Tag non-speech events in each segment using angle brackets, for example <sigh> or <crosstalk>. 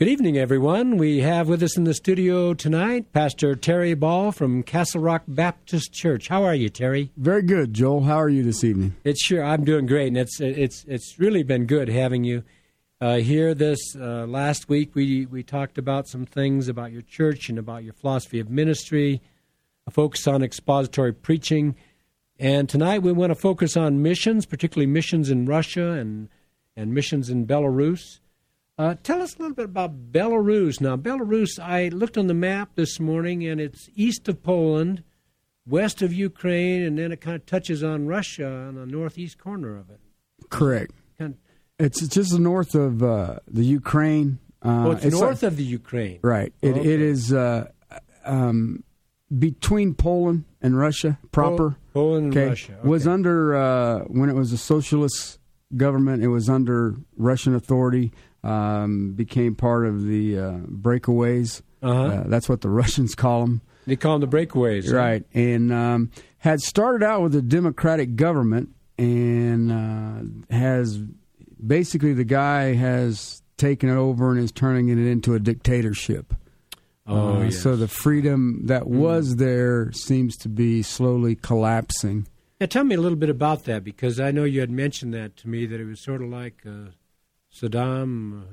Good evening, everyone. We have with us in the studio tonight Pastor Terry Ball from Castle Rock Baptist Church. How are you, Terry? Very good, Joel. How are you this evening? It's sure I'm doing great, and it's it's it's really been good having you uh, here. This uh, last week, we we talked about some things about your church and about your philosophy of ministry, a focus on expository preaching, and tonight we want to focus on missions, particularly missions in Russia and and missions in Belarus. Uh, tell us a little bit about Belarus. Now, Belarus, I looked on the map this morning, and it's east of Poland, west of Ukraine, and then it kind of touches on Russia on the northeast corner of it. Correct. Kind It's just north of uh, the Ukraine. Uh, oh, it's, north like- of the Ukraine. right. It, Okay. it is uh, um, between Poland and Russia proper. Po- Poland and okay. Russia. Was under uh, when it was a socialist government. It was under Russian authority. Um, became part of the uh, breakaways. Uh-huh. Uh, that's what the <laughs> Russians call them. They call them the breakaways. huh? Right, and um, had started out with a democratic government, and uh, has basically the guy has taken it over and is turning it into a dictatorship. Oh, Uh, yes. So the freedom that was there seems to be slowly collapsing. Now, tell me a little bit about that because I know you had mentioned that to me that it was sort of like uh, Saddam.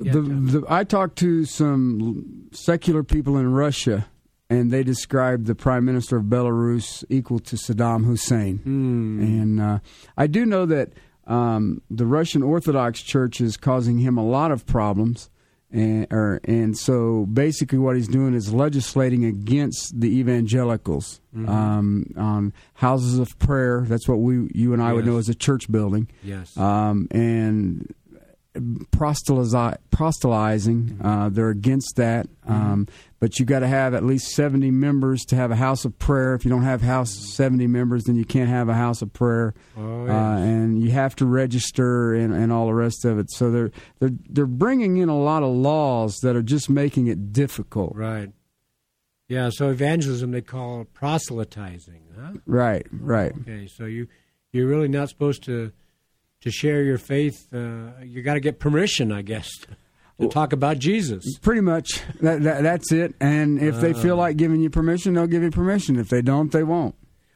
yeah, the, the, I talked to some secular people in Russia, and they described the prime minister of Belarus equal to Saddam Hussein. Hmm. And uh, I do know that um, the Russian Orthodox Church is causing him a lot of problems. And, or, and so basically, what he's doing is legislating against the evangelicals Mm-hmm. um, on houses of prayer. That's what we, you and I would know as a church building yes. um, and proselytizing. Uh, they're against that. Um, but you got to have at least 70 members to have a house of prayer. If you don't have house 70 members, then you can't have a house of prayer. oh, Uh, and you have to register and, and all the rest of it. So they're they're they're bringing in a lot of laws that are just making it difficult. right. Yeah, so evangelism they call proselytizing, huh? Right, right. Okay, so you you're really not supposed to to share your faith. Uh, you got to get permission, I guess, to talk about Jesus. Pretty much that, that that's it. And if they feel like giving you permission, they'll give you permission. If they don't, they won't.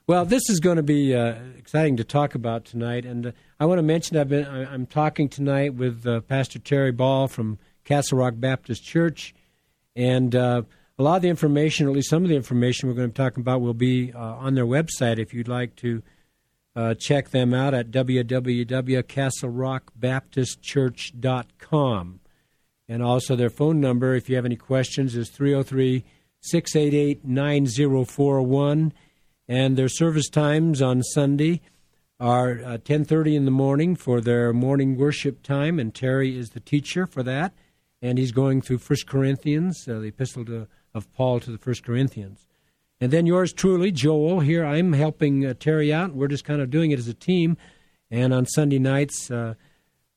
Well, this is going to be uh, exciting to talk about tonight, and uh, I want to mention I've been I, I'm talking tonight with uh, Pastor Terry Ball from Castle Rock Baptist Church, and uh, a lot of the information, or at least some of the information we're going to be talking about, will be uh, on their website. If you'd like to uh, check them out at www.castlerockbaptistchurch.com. And also their phone number, if you have any questions, is 303 688 9041. And their service times on Sunday are uh, 10.30 in the morning for their morning worship time, and Terry is the teacher for that. And he's going through 1 Corinthians, uh, the epistle to, of Paul to the 1 Corinthians. And then yours truly, Joel. Here I'm helping uh, Terry out. We're just kind of doing it as a team. And on Sunday nights, uh,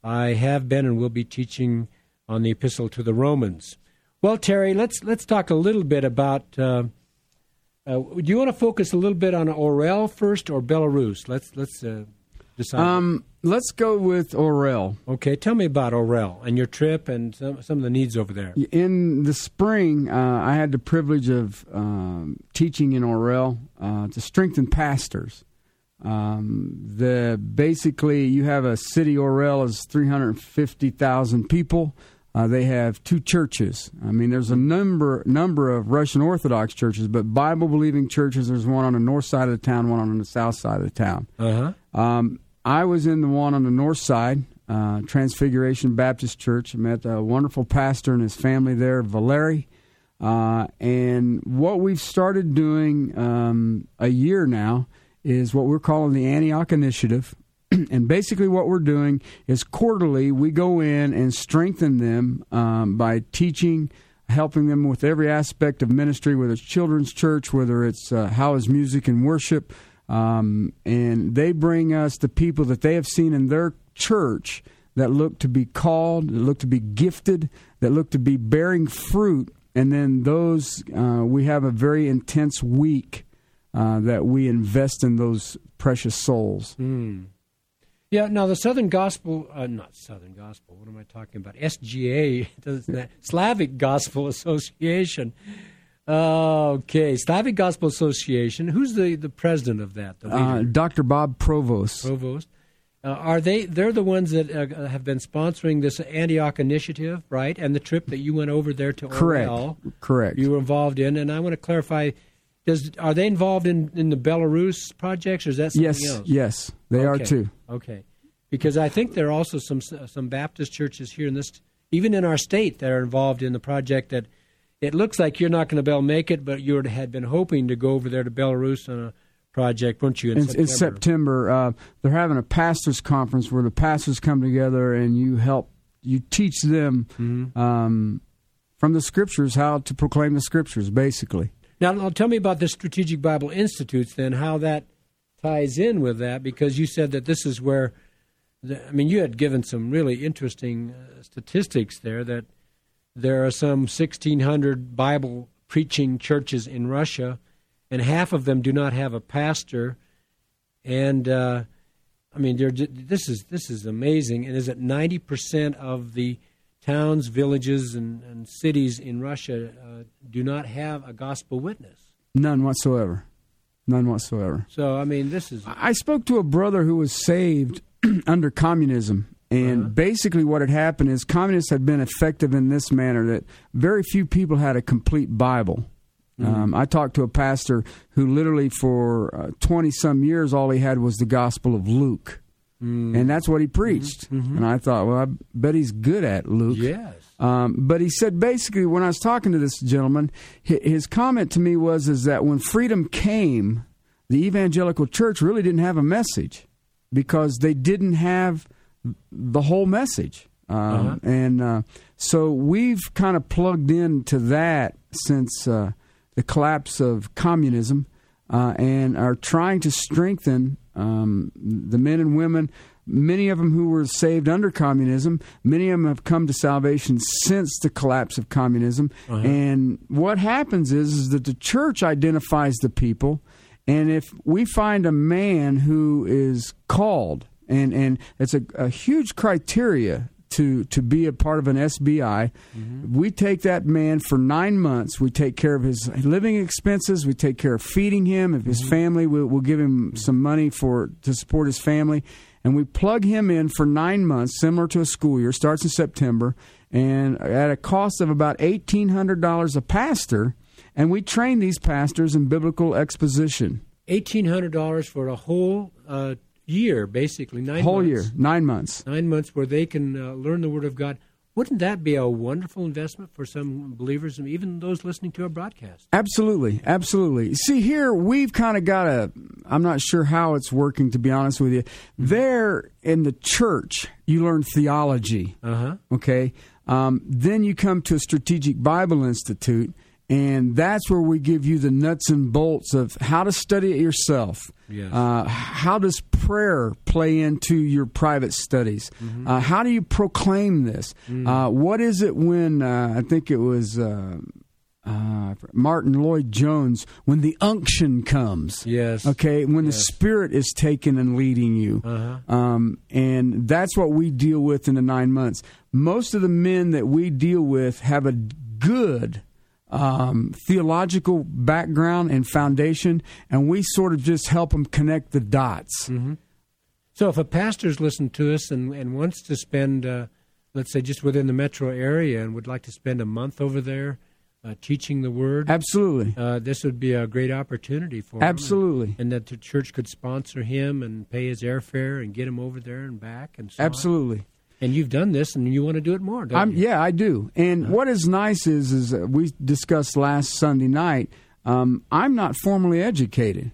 I have been and will be teaching on the Epistle to the Romans. Well, Terry, let's let's talk a little bit about. Uh, uh, do you want to focus a little bit on Orel first or Belarus? Let's let's uh, decide. Um, let's go with Orel. okay, tell me about Orel and your trip and some some of the needs over there. In the spring, uh, I had the privilege of um, teaching in Orel uh, to strengthen pastors. Um, the basically, you have a city. Orel is three hundred fifty thousand people. Uh, they have two churches. I mean, there's a number number of Russian Orthodox churches, but Bible believing churches. There's one on the north side of the town, one on the south side of the town. Uh huh. Um, I was in the one on the north side, uh, Transfiguration Baptist Church. I met a wonderful pastor and his family there, Valeri. Uh, and what we've started doing um, a year now is what we're calling the Antioch Initiative. <clears throat> and basically, what we're doing is quarterly we go in and strengthen them um, by teaching, helping them with every aspect of ministry, whether it's children's church, whether it's uh, how is music and worship. Um, and they bring us the people that they have seen in their church that look to be called, that look to be gifted, that look to be bearing fruit. And then those, uh, we have a very intense week uh, that we invest in those precious souls. Hmm. Yeah, now the Southern Gospel, uh, not Southern Gospel, what am I talking about? SGA, <laughs> Slavic Gospel Association. Okay, Slavic Gospel Association. Who's the, the president of that? Uh. Dr. Bob Provost. Provost. Uh, are they? They're the ones that uh, have been sponsoring this Antioch initiative, right? And the trip that you went over there to Correct. Orel, Correct. you were involved in. And I want to clarify: Does are they involved in, in the Belarus projects, or is that something yes, else? yes, they are too. Okay, because I think there are also some some Baptist churches here in this, even in our state, that are involved in the project. That it looks like you're not going to be able to make it, but you had been hoping to go over there to Belarus on a project, weren't you? In It's, it's September. Uh, they're having a pastors' conference where the pastors come together and you help, you teach them Mm-hmm. um, from the scriptures how to proclaim the scriptures, basically. Now, now, tell me about the Strategic Bible Institutes, then, how that ties in with that, because you said that this is where, the, I mean, you had given some really interesting uh, statistics there that there are some 1,600 Bible preaching churches in Russia, and half of them do not have a pastor. And uh, I mean, they're, this is this is amazing. And is it 90 percent of the towns, villages, and, and cities in Russia uh, do not have a gospel witness? None whatsoever. None whatsoever. So I mean, this is I spoke to a brother who was saved <clears throat> under communism. And Uh-huh. basically, what had happened is communists had been effective in this manner that very few people had a complete Bible. Mm-hmm. Um, I talked to a pastor who literally, for twenty some years, all he had was the Gospel of Luke, Mm. and that's what he preached. And I thought, well, I bet he's good at Luke. yes. Um, but he said basically, when I was talking to this gentleman, his comment to me was is that when freedom came, the evangelical church really didn't have a message because they didn't have the whole message. Um, Uh-huh. And uh, so we've kind of plugged into that since uh, the collapse of communism uh, and are trying to strengthen um, the men and women. Many of them who were saved under communism, many of them have come to salvation since the collapse of communism. And what happens is, is that the church identifies the people, and if we find a man who is called, and, and it's a, a huge criteria to to be a part of an SBI. We take that man for nine months. We take care of his living expenses. We take care of feeding him. If his family, we'll, we'll give him some money for to support his family, and we plug him in for nine months, similar to a school year. Starts in September, and at a cost of about eighteen hundred dollars a pastor. And we train these pastors in biblical exposition. Eighteen hundred dollars for a whole uh, year, basically nine Whole months, year, nine months. nine months, where they can uh, learn the Word of God. Wouldn't that be a wonderful investment for some believers, and even those listening to our broadcast? Absolutely, absolutely. See, here we've kind of got a. I'm not sure how it's working, to be honest with you. There in the church, you learn theology. Uh huh. Okay, um, then you come to a strategic Bible Institute, and that's where we give you the nuts and bolts of how to study it yourself. Yes. Uh, how does prayer play into your private studies? Uh, how do you proclaim this? Uh, what is it when uh, I think it was uh, uh, Martyn Lloyd-Jones when the unction comes? Yes. Okay, when the Spirit is taken and leading you. Uh-huh. Um, and that's what we deal with in the nine months. Most of the men that we deal with have a good um, theological background and foundation, and we sort of just help them connect the dots. So, if a pastor's listened to us and, and wants to spend, uh, let's say, just within the metro area and would like to spend a month over there uh, teaching the Word, Absolutely. uh, this would be a great opportunity for him. Absolutely. And that the church could sponsor him and pay his airfare and get him over there and back and so on. And you've done this, and you want to do it more, don't I'm, you? yeah, I do. And what is nice is, is we discussed last Sunday night. Um, I'm not formally educated,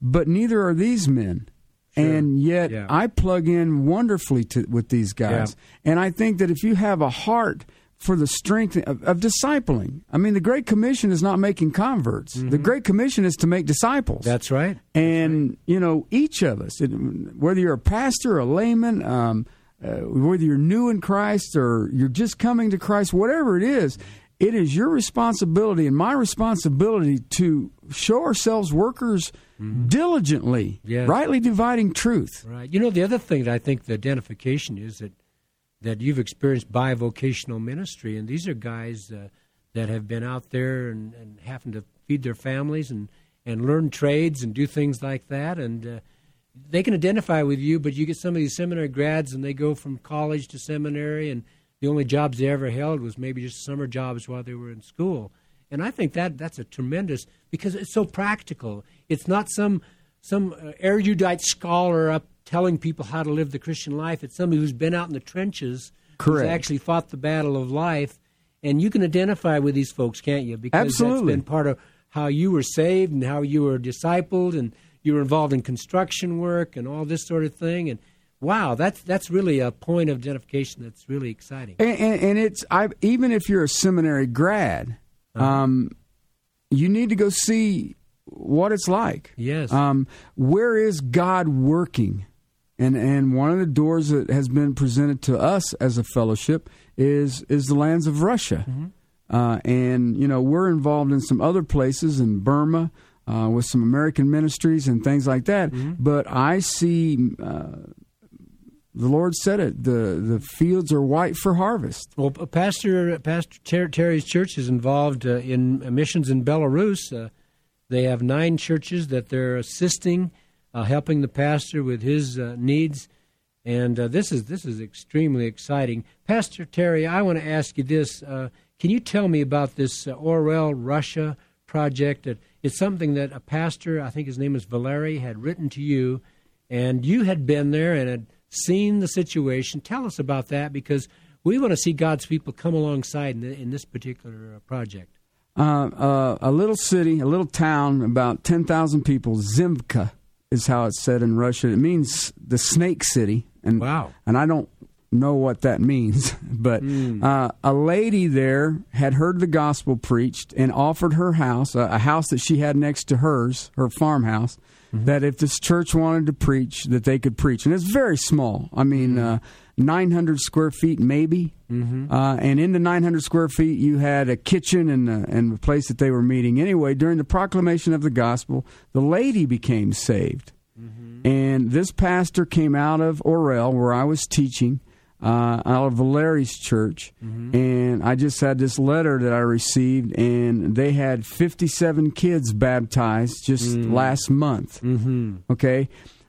but neither are these men. And yet, Yeah. I plug in wonderfully to, with these guys. And I think that if you have a heart for the strength of, of discipling, I mean, the Great Commission is not making converts. The Great Commission is to make disciples. That's right. And you know, each of us, it, whether you're a pastor, or a layman, um, uh, whether you're new in Christ or you're just coming to Christ, whatever it is, it is your responsibility and my responsibility to show ourselves workers mm-hmm. diligently, yes. rightly dividing truth. Right. You know, the other thing that I think the identification is that that you've experienced bivocational ministry, and these are guys uh, that have been out there and, and having to feed their families and and learn trades and do things like that, and uh, they can identify with you. But you get some of these seminary grads, and they go from college to seminary, and the only jobs they ever held was maybe just summer jobs while they were in school. And I think that that's a tremendous because it's so practical. It's not some some uh, erudite scholar up telling people how to live the Christian life. It's somebody who's been out in the trenches, Correct. who's actually fought the battle of life, and you can identify with these folks, can't you? Because Absolutely. that's been part of how you were saved and how you were discipled, and you were involved in construction work and all this sort of thing, and Wow, that's that's really a point of identification that's really exciting. And, and, and it's I, even if you're a seminary grad, uh-huh. um, you need to go see what it's like. Yes. Um, where is God working? And and one of the doors that has been presented to us as a fellowship is is the lands of Russia. Mm-hmm. Uh, and you know we're involved in some other places in Burma uh, with some American ministries and things like that. Mm-hmm. But I see uh, the Lord said it. the The fields are white for harvest. Well, Pastor Pastor Terry's church is involved uh, in missions in Belarus. Uh, they have nine churches that they're assisting, uh, helping the pastor with his uh, needs, and uh, this is this is extremely exciting. Pastor Terry, I want to ask you this: uh, Can you tell me about this Orel Russia project? It's something that a pastor, I think his name is Valery, had written to you, and you had been there and had seen the situation. Tell us about that because we want to see God's people come alongside in, in this particular uh, project. Uh, uh, a little city, a little town, about 10,000 people, Zimka is how it's said in Russia. It means the snake city. And, wow. And I don't know what that means, <laughs> but mm. uh, a lady there had heard the gospel preached and offered her house, a, a house that she had next to hers, her farmhouse, mm-hmm. that if this church wanted to preach, that they could preach. And it's very small. I mean, mm-hmm. uh, 900 square feet, maybe. Mm-hmm. Uh, and in the 900 square feet, you had a kitchen and a, and a place that they were meeting. Anyway, during the proclamation of the gospel, the lady became saved. Mm-hmm. And this pastor came out of Orel, where I was teaching, uh, out of Valery's church, mm-hmm. and I just had this letter that I received, and they had 57 kids baptized just mm. last month. Mm-hmm. Okay.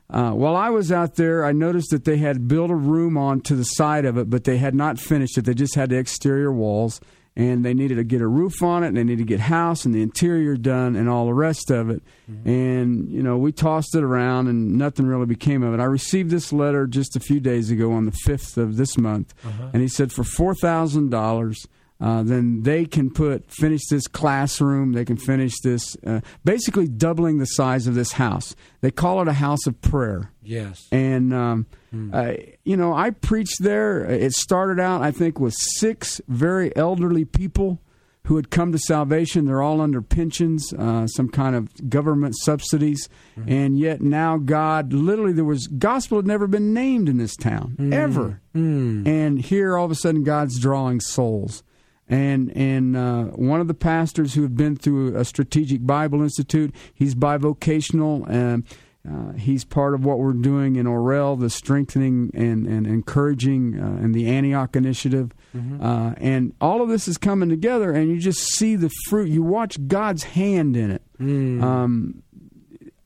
Uh, while I was out there, I noticed that they had built a room on to the side of it, but they had not finished it. They just had the exterior walls and they needed to get a roof on it, and they needed to get house and the interior done, and all the rest of it. Mm-hmm. And you know, we tossed it around, and nothing really became of it. I received this letter just a few days ago on the fifth of this month, uh-huh. and he said for four thousand dollars uh, then they can put finish this classroom. They can finish this, uh, basically doubling the size of this house. They call it a house of prayer. Yes, and um, hmm. uh, you know I preached there. It started out, I think, with six very elderly people who had come to salvation. They're all under pensions, uh, some kind of government subsidies, mm-hmm. and yet now God, literally, there was gospel had never been named in this town mm-hmm. ever, mm-hmm. and here all of a sudden God's drawing souls and and uh, one of the pastors who have been through a strategic Bible Institute. He's bivocational, and uh, he's part of what we're doing in Orel, the strengthening and and encouraging uh, and the Antioch initiative. Mm-hmm. Uh, and all of this is coming together, and you just see the fruit. You watch God's hand in it. Mm. Um,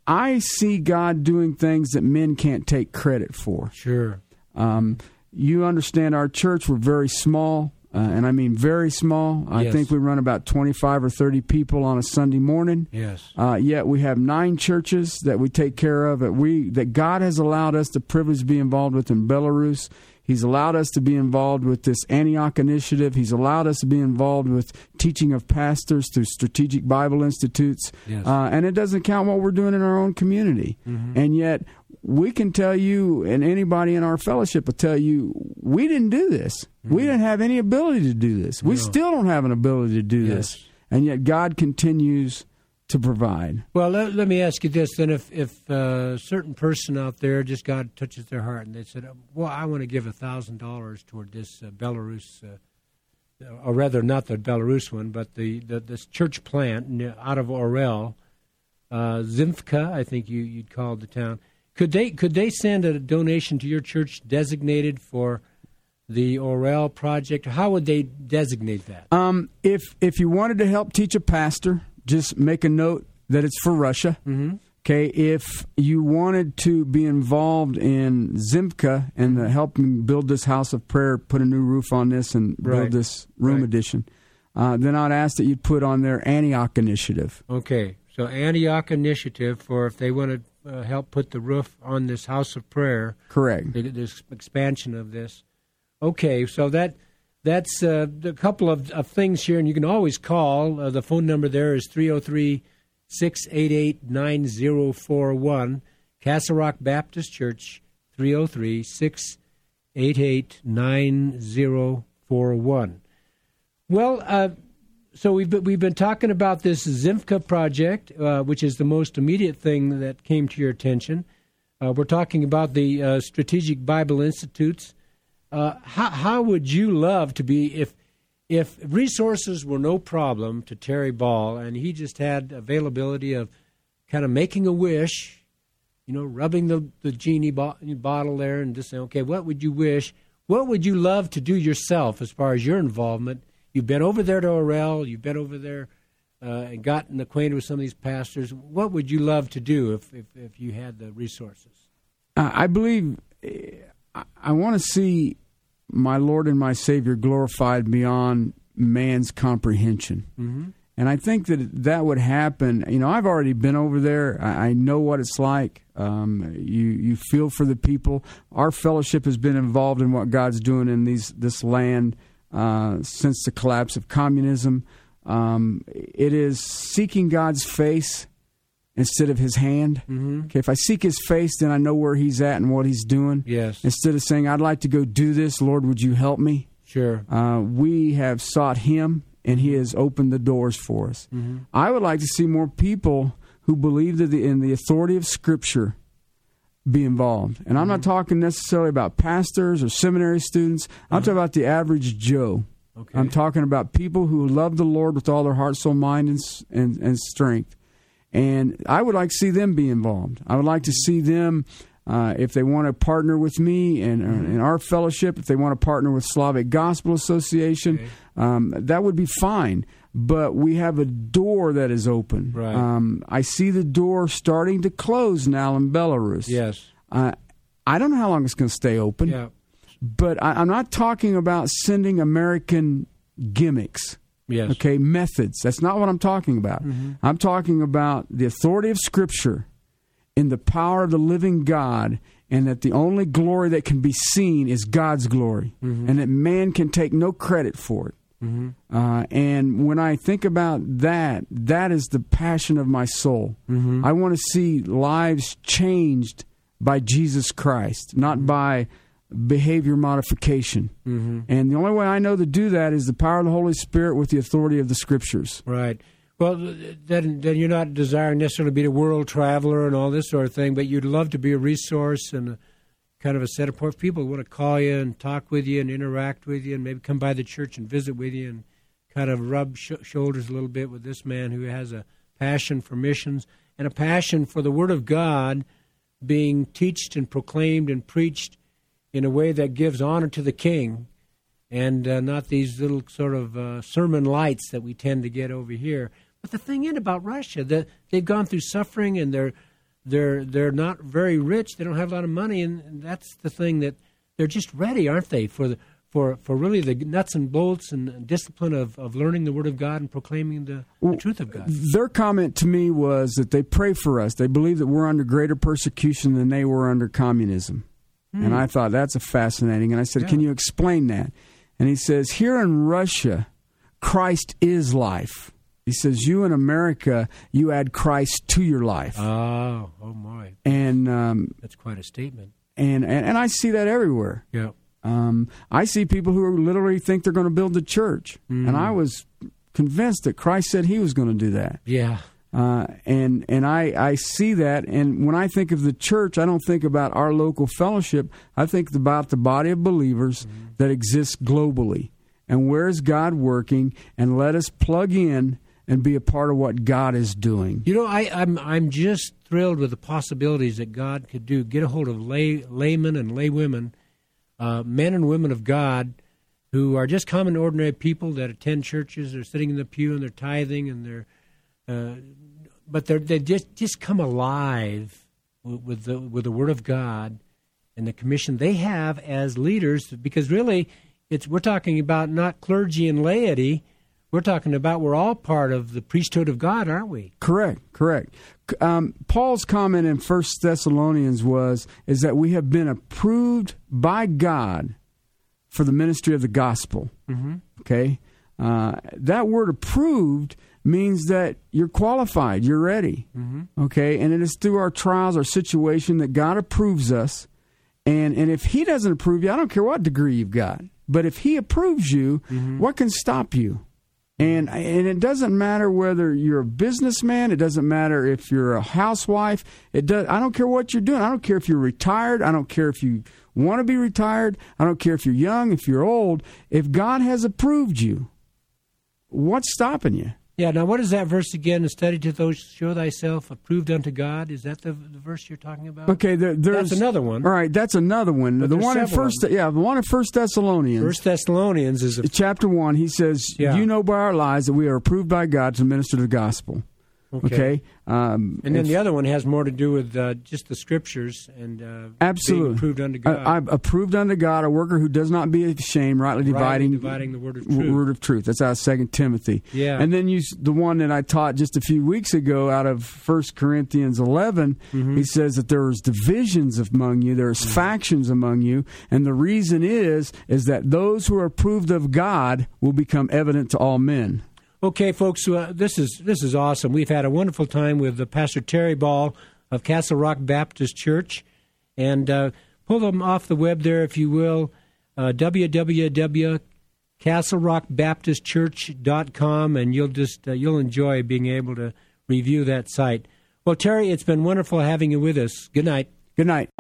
I see God doing things that men can't take credit for. Sure. Um, you understand our church, we're very small uh, and I mean very small. I yes. think we run about 25 or 30 people on a Sunday morning. Yes. Uh, yet we have nine churches that we take care of that we that God has allowed us the privilege to be involved with in Belarus. He's allowed us to be involved with this Antioch initiative. He's allowed us to be involved with teaching of pastors through strategic Bible institutes. Yes. Uh, and it doesn't count what we're doing in our own community. Mm-hmm. And yet we can tell you, and anybody in our fellowship will tell you, we didn't do this. Mm-hmm. We didn't have any ability to do this. We still don't have an ability to do yes. this. And yet God continues to provide. Well, let, let me ask you this then: if if a certain person out there just God touches their heart and they said, "Well, I want to give a thousand dollars toward this uh, Belarus uh, or rather, not the Belarus one, but the, the this church plant out of Orel, uh, Zimfka, I think you you'd call the town. Could they could they send a donation to your church designated for the Orel project? How would they designate that? Um, if if you wanted to help teach a pastor, just make a note that it's for Russia. Mm-hmm. Okay, if you wanted to be involved in Zimka and the helping build this house of prayer, put a new roof on this, and build Right. this room Right. addition, uh, then I'd ask that you'd put on their Antioch initiative. Okay, so Antioch Initiative for if they want to uh, help put the roof on this house of prayer, Correct. this expansion of this. Okay, so that that's uh, a couple of, of things here, and you can always call. Uh, the phone number there is 303 688 9041. Castle Rock Baptist Church, 303 688 9041. Well, uh, so we've been, we've been talking about this Zimka project, uh, which is the most immediate thing that came to your attention. Uh, we're talking about the uh, Strategic Bible Institutes. Uh, how, how would you love to be if if resources were no problem to Terry Ball and he just had availability of kind of making a wish, you know, rubbing the, the genie bo- bottle there and just saying, okay, what would you wish? What would you love to do yourself as far as your involvement? You've been over there to Orel, you've been over there uh, and gotten acquainted with some of these pastors. What would you love to do if, if, if you had the resources? Uh, I believe I, I want to see my Lord and my Savior glorified beyond man's comprehension. Mm-hmm. And I think that that would happen. You know, I've already been over there. I, I know what it's like. Um, you you feel for the people. Our fellowship has been involved in what God's doing in these this land uh, since the collapse of communism. Um, it is seeking God's face instead of His hand. Mm-hmm. Okay, if I seek His face, then I know where He's at and what He's doing. Yes, Instead of saying, "I'd like to go do this, Lord, would you help me?" sure. Uh, we have sought Him, and He has opened the doors for us. Mm-hmm. I would like to see more people who believe that the, in the authority of Scripture be involved. And I'm not talking necessarily about pastors or seminary students. I'm talking about the average Joe. Okay. I'm talking about people who love the Lord with all their heart, soul, mind, and, and, and strength. And I would like to see them be involved. I would like to see them, uh, if they want to partner with me and uh, in our fellowship, if they want to partner with Slavic Gospel Association, Okay. um, that would be fine. But we have a door that is open. Right. Um, I see the door starting to close now in Belarus. yes. Uh, I don't know how long it's going to stay open. Yeah. But I, I'm not talking about sending American gimmicks, Yes. okay, methods. That's not what I'm talking about. Mm-hmm. I'm talking about the authority of Scripture in the power of the living God, and that the only glory that can be seen is God's glory, Mm-hmm. and that man can take no credit for it. Mm-hmm. Uh, and when I think about that, that is the passion of my soul. Mm-hmm. I want to see lives changed by Jesus Christ, not by behavior modification. Mm-hmm. And the only way I know to do that is the power of the Holy Spirit with the authority of the Scriptures. Right. Well, then, then you're not desiring necessarily to be a world traveler and all this sort of thing, but you'd love to be a resource and a, kind of a set of point. People who want to call you and talk with you and interact with you and maybe come by the church and visit with you and kind of rub sh- shoulders a little bit with this man who has a passion for missions and a passion for the Word of God being teached and proclaimed and preached in a way that gives honor to the King and uh, not these little sort of uh, sermon lights that we tend to get over here. But the thing is about Russia, that they've gone through suffering and they're they're they're not very rich. They don't have a lot of money, and, that's the thing that they're just ready, aren't they, for the for for really the nuts and bolts and discipline of, of learning the Word of God and proclaiming the, the truth of God. Their comment to me was that they pray for us. They believe that we're under greater persecution than they were under communism. Hmm. And I thought that's a fascinating. And I said, Yeah. Can you explain that? And he says, Here in Russia, Christ is life. He says, You in America, you add Christ to your life. Oh, oh my, and, um, that's quite a statement. and, and, and I see that everywhere. Yeah. Um, I see people who literally think they're going to build the church. And I was convinced that Christ said he was going to do that. Yeah. Uh, and and I, I see that, and when I think of the church, I don't think about our local fellowship. I think about the body of believers that exists globally, and where is God working, and let us plug in and be a part of what God is doing. You know, I, I'm I'm just thrilled with the possibilities that God could do. Get a hold of lay laymen and laywomen, uh, men and women of God, who are just common, ordinary people that attend churches. They're sitting in the pew and they're tithing and they're, uh, but they're they just just come alive with, with the with the Word of God and the commission they have as leaders. Because really, it's we're talking about not clergy and laity we're talking about we're all part of the priesthood of God, aren't we? Correct, correct. Um, Paul's comment in First Thessalonians was is that we have been approved by God for the ministry of the gospel. Mm-hmm. Okay, uh, that word approved means that you're qualified, you're ready. Mm-hmm. Okay, and it is through our trials, our situation that God approves us. And and if He doesn't approve you, I don't care what degree you've got. But if He approves you, mm-hmm. what can stop you? And and it doesn't matter whether you're a businessman. It doesn't matter if you're a housewife. It does. I don't care what you're doing. I don't care if you're retired. I don't care if you want to be retired. I don't care if you're young, if you're old. If God has approved you, what's stopping you? Yeah. Now, what is that verse again? The study to those show thyself approved unto God. Is that the, the verse you're talking about? Okay, there, there's that's another one. All right, that's another one. But the one in first, yeah, the one in First Thessalonians. First Thessalonians is a, chapter one. He says, Yeah. "You know by our lives that we are approved by God to minister the gospel." Okay. Okay, um, And then the other one has more to do with uh, just the scriptures and uh, Absolutely. being approved unto God. I, I'm approved unto God, a worker who does not be ashamed, rightly rightly dividing, dividing the word of truth. word of truth. That's out of Second Timothy. Yeah. And then you, the one that I taught just a few weeks ago out of First Corinthians 11, Mm-hmm. he says that there is divisions among you, there's factions among you, and the reason is is that those who are approved of God will become evident to all men. Okay, folks, uh, this is this is awesome. We've had a wonderful time with uh, Pastor Terry Ball of Castle Rock Baptist Church, and uh, pull them off the web there, if you will, uh, www.castlerockbaptistchurch.com, and you'll just uh, you'll enjoy being able to review that site. Well, Terry, it's been wonderful having you with us. Good night. Good night.